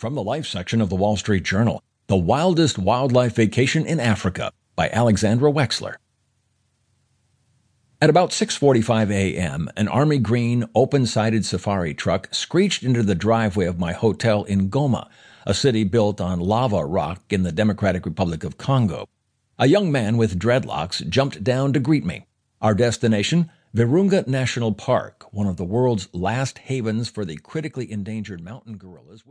From the Life section of the Wall Street Journal The Wildest Wildlife Vacation in Africa by Alexandra Wexler. At about 6:45 a.m., an army green open-sided safari truck screeched into the driveway of my hotel in Goma, a city built on lava rock in the Democratic Republic of Congo. A young man with dreadlocks jumped down to greet me. Our destination, Virunga National Park, one of the world's last havens for the critically endangered mountain gorillas.